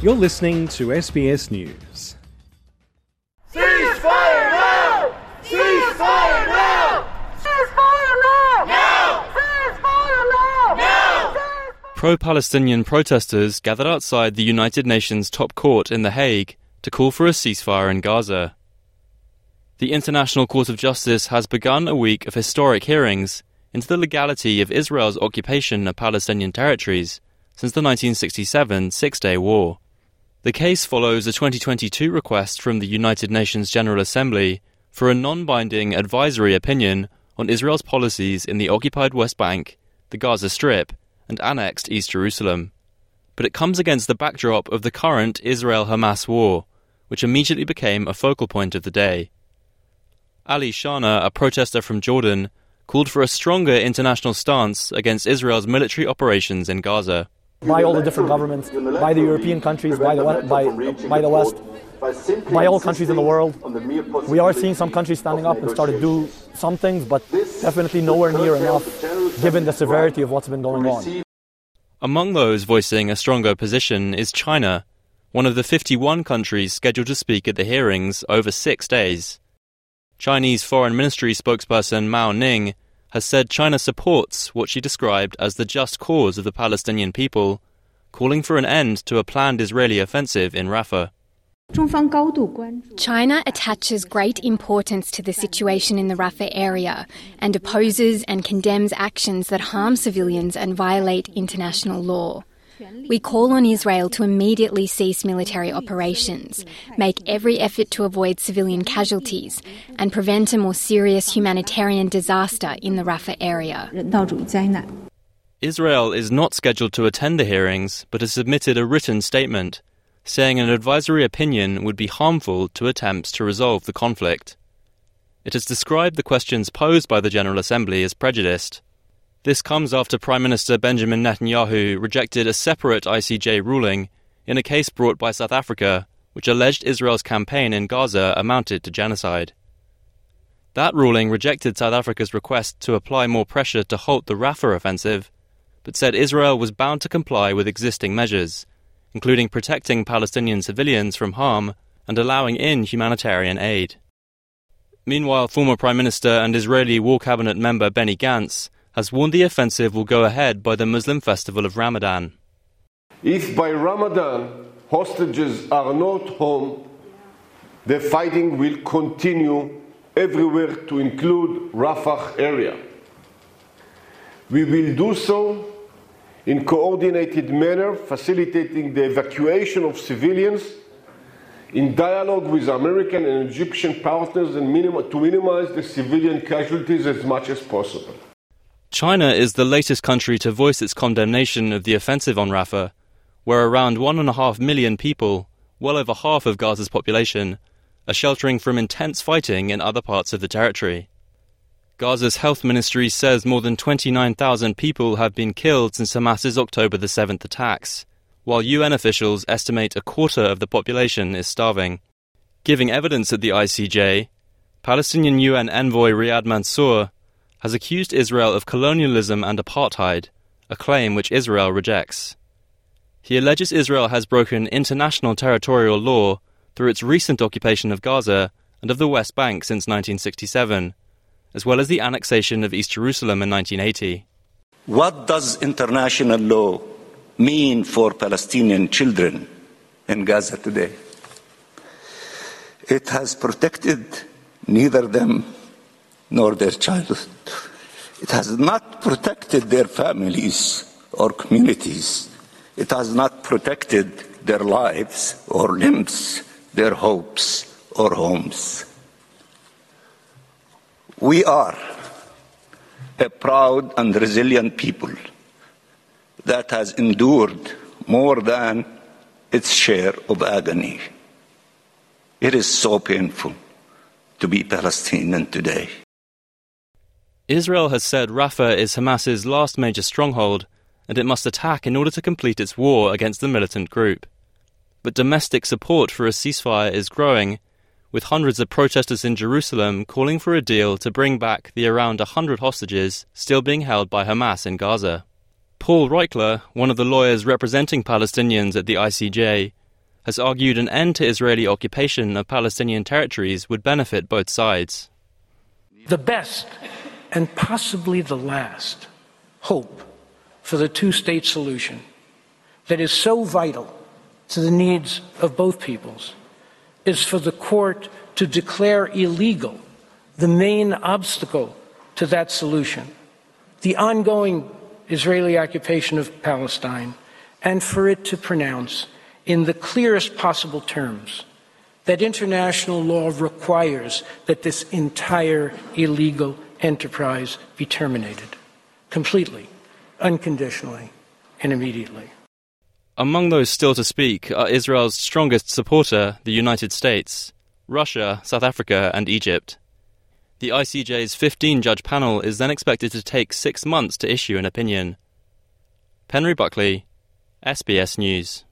You're listening to SBS News. Ceasefire now! Ceasefire now! Ceasefire now! Now! Ceasefire now! Now! Pro Palestinian protesters gathered outside the United Nations top court in The Hague to call for a ceasefire in Gaza. The International Court of Justice has begun a week of historic hearings into the legality of Israel's occupation of Palestinian territories since the 1967 Six Day War. The case follows a 2022 request from the United Nations General Assembly for a non binding advisory opinion on Israel's policies in the occupied West Bank, the Gaza Strip, and annexed East Jerusalem. But it comes against the backdrop of the current Israel Hamas war, which immediately became a focal point of the day. Ali Shana, a protester from Jordan, called for a stronger international stance against Israel's military operations in Gaza by all the different governments, by the European countries, by the, by, by the West, by all countries in the world. We are seeing some countries standing up and start to do some things, but definitely nowhere near enough given the severity of what's been going on. Among those voicing a stronger position is China, one of the 51 countries scheduled to speak at the hearings over six days. Chinese Foreign Ministry spokesperson Mao Ning has said China supports what she described as the just cause of the Palestinian people, calling for an end to a planned Israeli offensive in Rafah. China attaches great importance to the situation in the Rafah area and opposes and condemns actions that harm civilians and violate international law. We call on Israel to immediately cease military operations, make every effort to avoid civilian casualties, and prevent a more serious humanitarian disaster in the Rafah area. Israel is not scheduled to attend the hearings, but has submitted a written statement saying an advisory opinion would be harmful to attempts to resolve the conflict. It has described the questions posed by the General Assembly as prejudiced. This comes after Prime Minister Benjamin Netanyahu rejected a separate ICJ ruling in a case brought by South Africa which alleged Israel's campaign in Gaza amounted to genocide. That ruling rejected South Africa's request to apply more pressure to halt the Rafah offensive, but said Israel was bound to comply with existing measures, including protecting Palestinian civilians from harm and allowing in humanitarian aid. Meanwhile, former Prime Minister and Israeli War Cabinet member Benny Gantz has warned the offensive will go ahead by the Muslim festival of Ramadan. If by Ramadan hostages are not home, the fighting will continue everywhere to include Rafah area. We will do so in coordinated manner, facilitating the evacuation of civilians in dialogue with American and Egyptian partners and minim- to minimize the civilian casualties as much as possible. China is the latest country to voice its condemnation of the offensive on Rafah, where around one and a half million people, well over half of Gaza's population, are sheltering from intense fighting in other parts of the territory. Gaza's health ministry says more than 29,000 people have been killed since Hamas's October the 7th attacks, while UN officials estimate a quarter of the population is starving. Giving evidence at the ICJ, Palestinian UN envoy Riyad Mansour has accused Israel of colonialism and apartheid, a claim which Israel rejects. He alleges Israel has broken international territorial law through its recent occupation of Gaza and of the West Bank since 1967 as well as the annexation of East Jerusalem in 1980. What does international law mean for Palestinian children in Gaza today? It has protected neither them nor their childhood. It has not protected their families or communities. It has not protected their lives or limbs, their hopes or homes. We are a proud and resilient people that has endured more than its share of agony. It is so painful to be Palestinian today. Israel has said Rafah is Hamas's last major stronghold and it must attack in order to complete its war against the militant group. But domestic support for a ceasefire is growing with hundreds of protesters in Jerusalem calling for a deal to bring back the around 100 hostages still being held by Hamas in Gaza. Paul Reichler, one of the lawyers representing Palestinians at the ICJ, has argued an end to Israeli occupation of Palestinian territories would benefit both sides. The best, and possibly the last, hope for the two state solution that is so vital to the needs of both peoples is for the court to declare illegal the main obstacle to that solution, the ongoing Israeli occupation of Palestine, and for it to pronounce in the clearest possible terms that international law requires that this entire illegal enterprise be terminated completely, unconditionally, and immediately. Among those still to speak are Israel's strongest supporter, the United States, Russia, South Africa, and Egypt. The ICJ's 15 judge panel is then expected to take six months to issue an opinion. Penry Buckley, SBS News.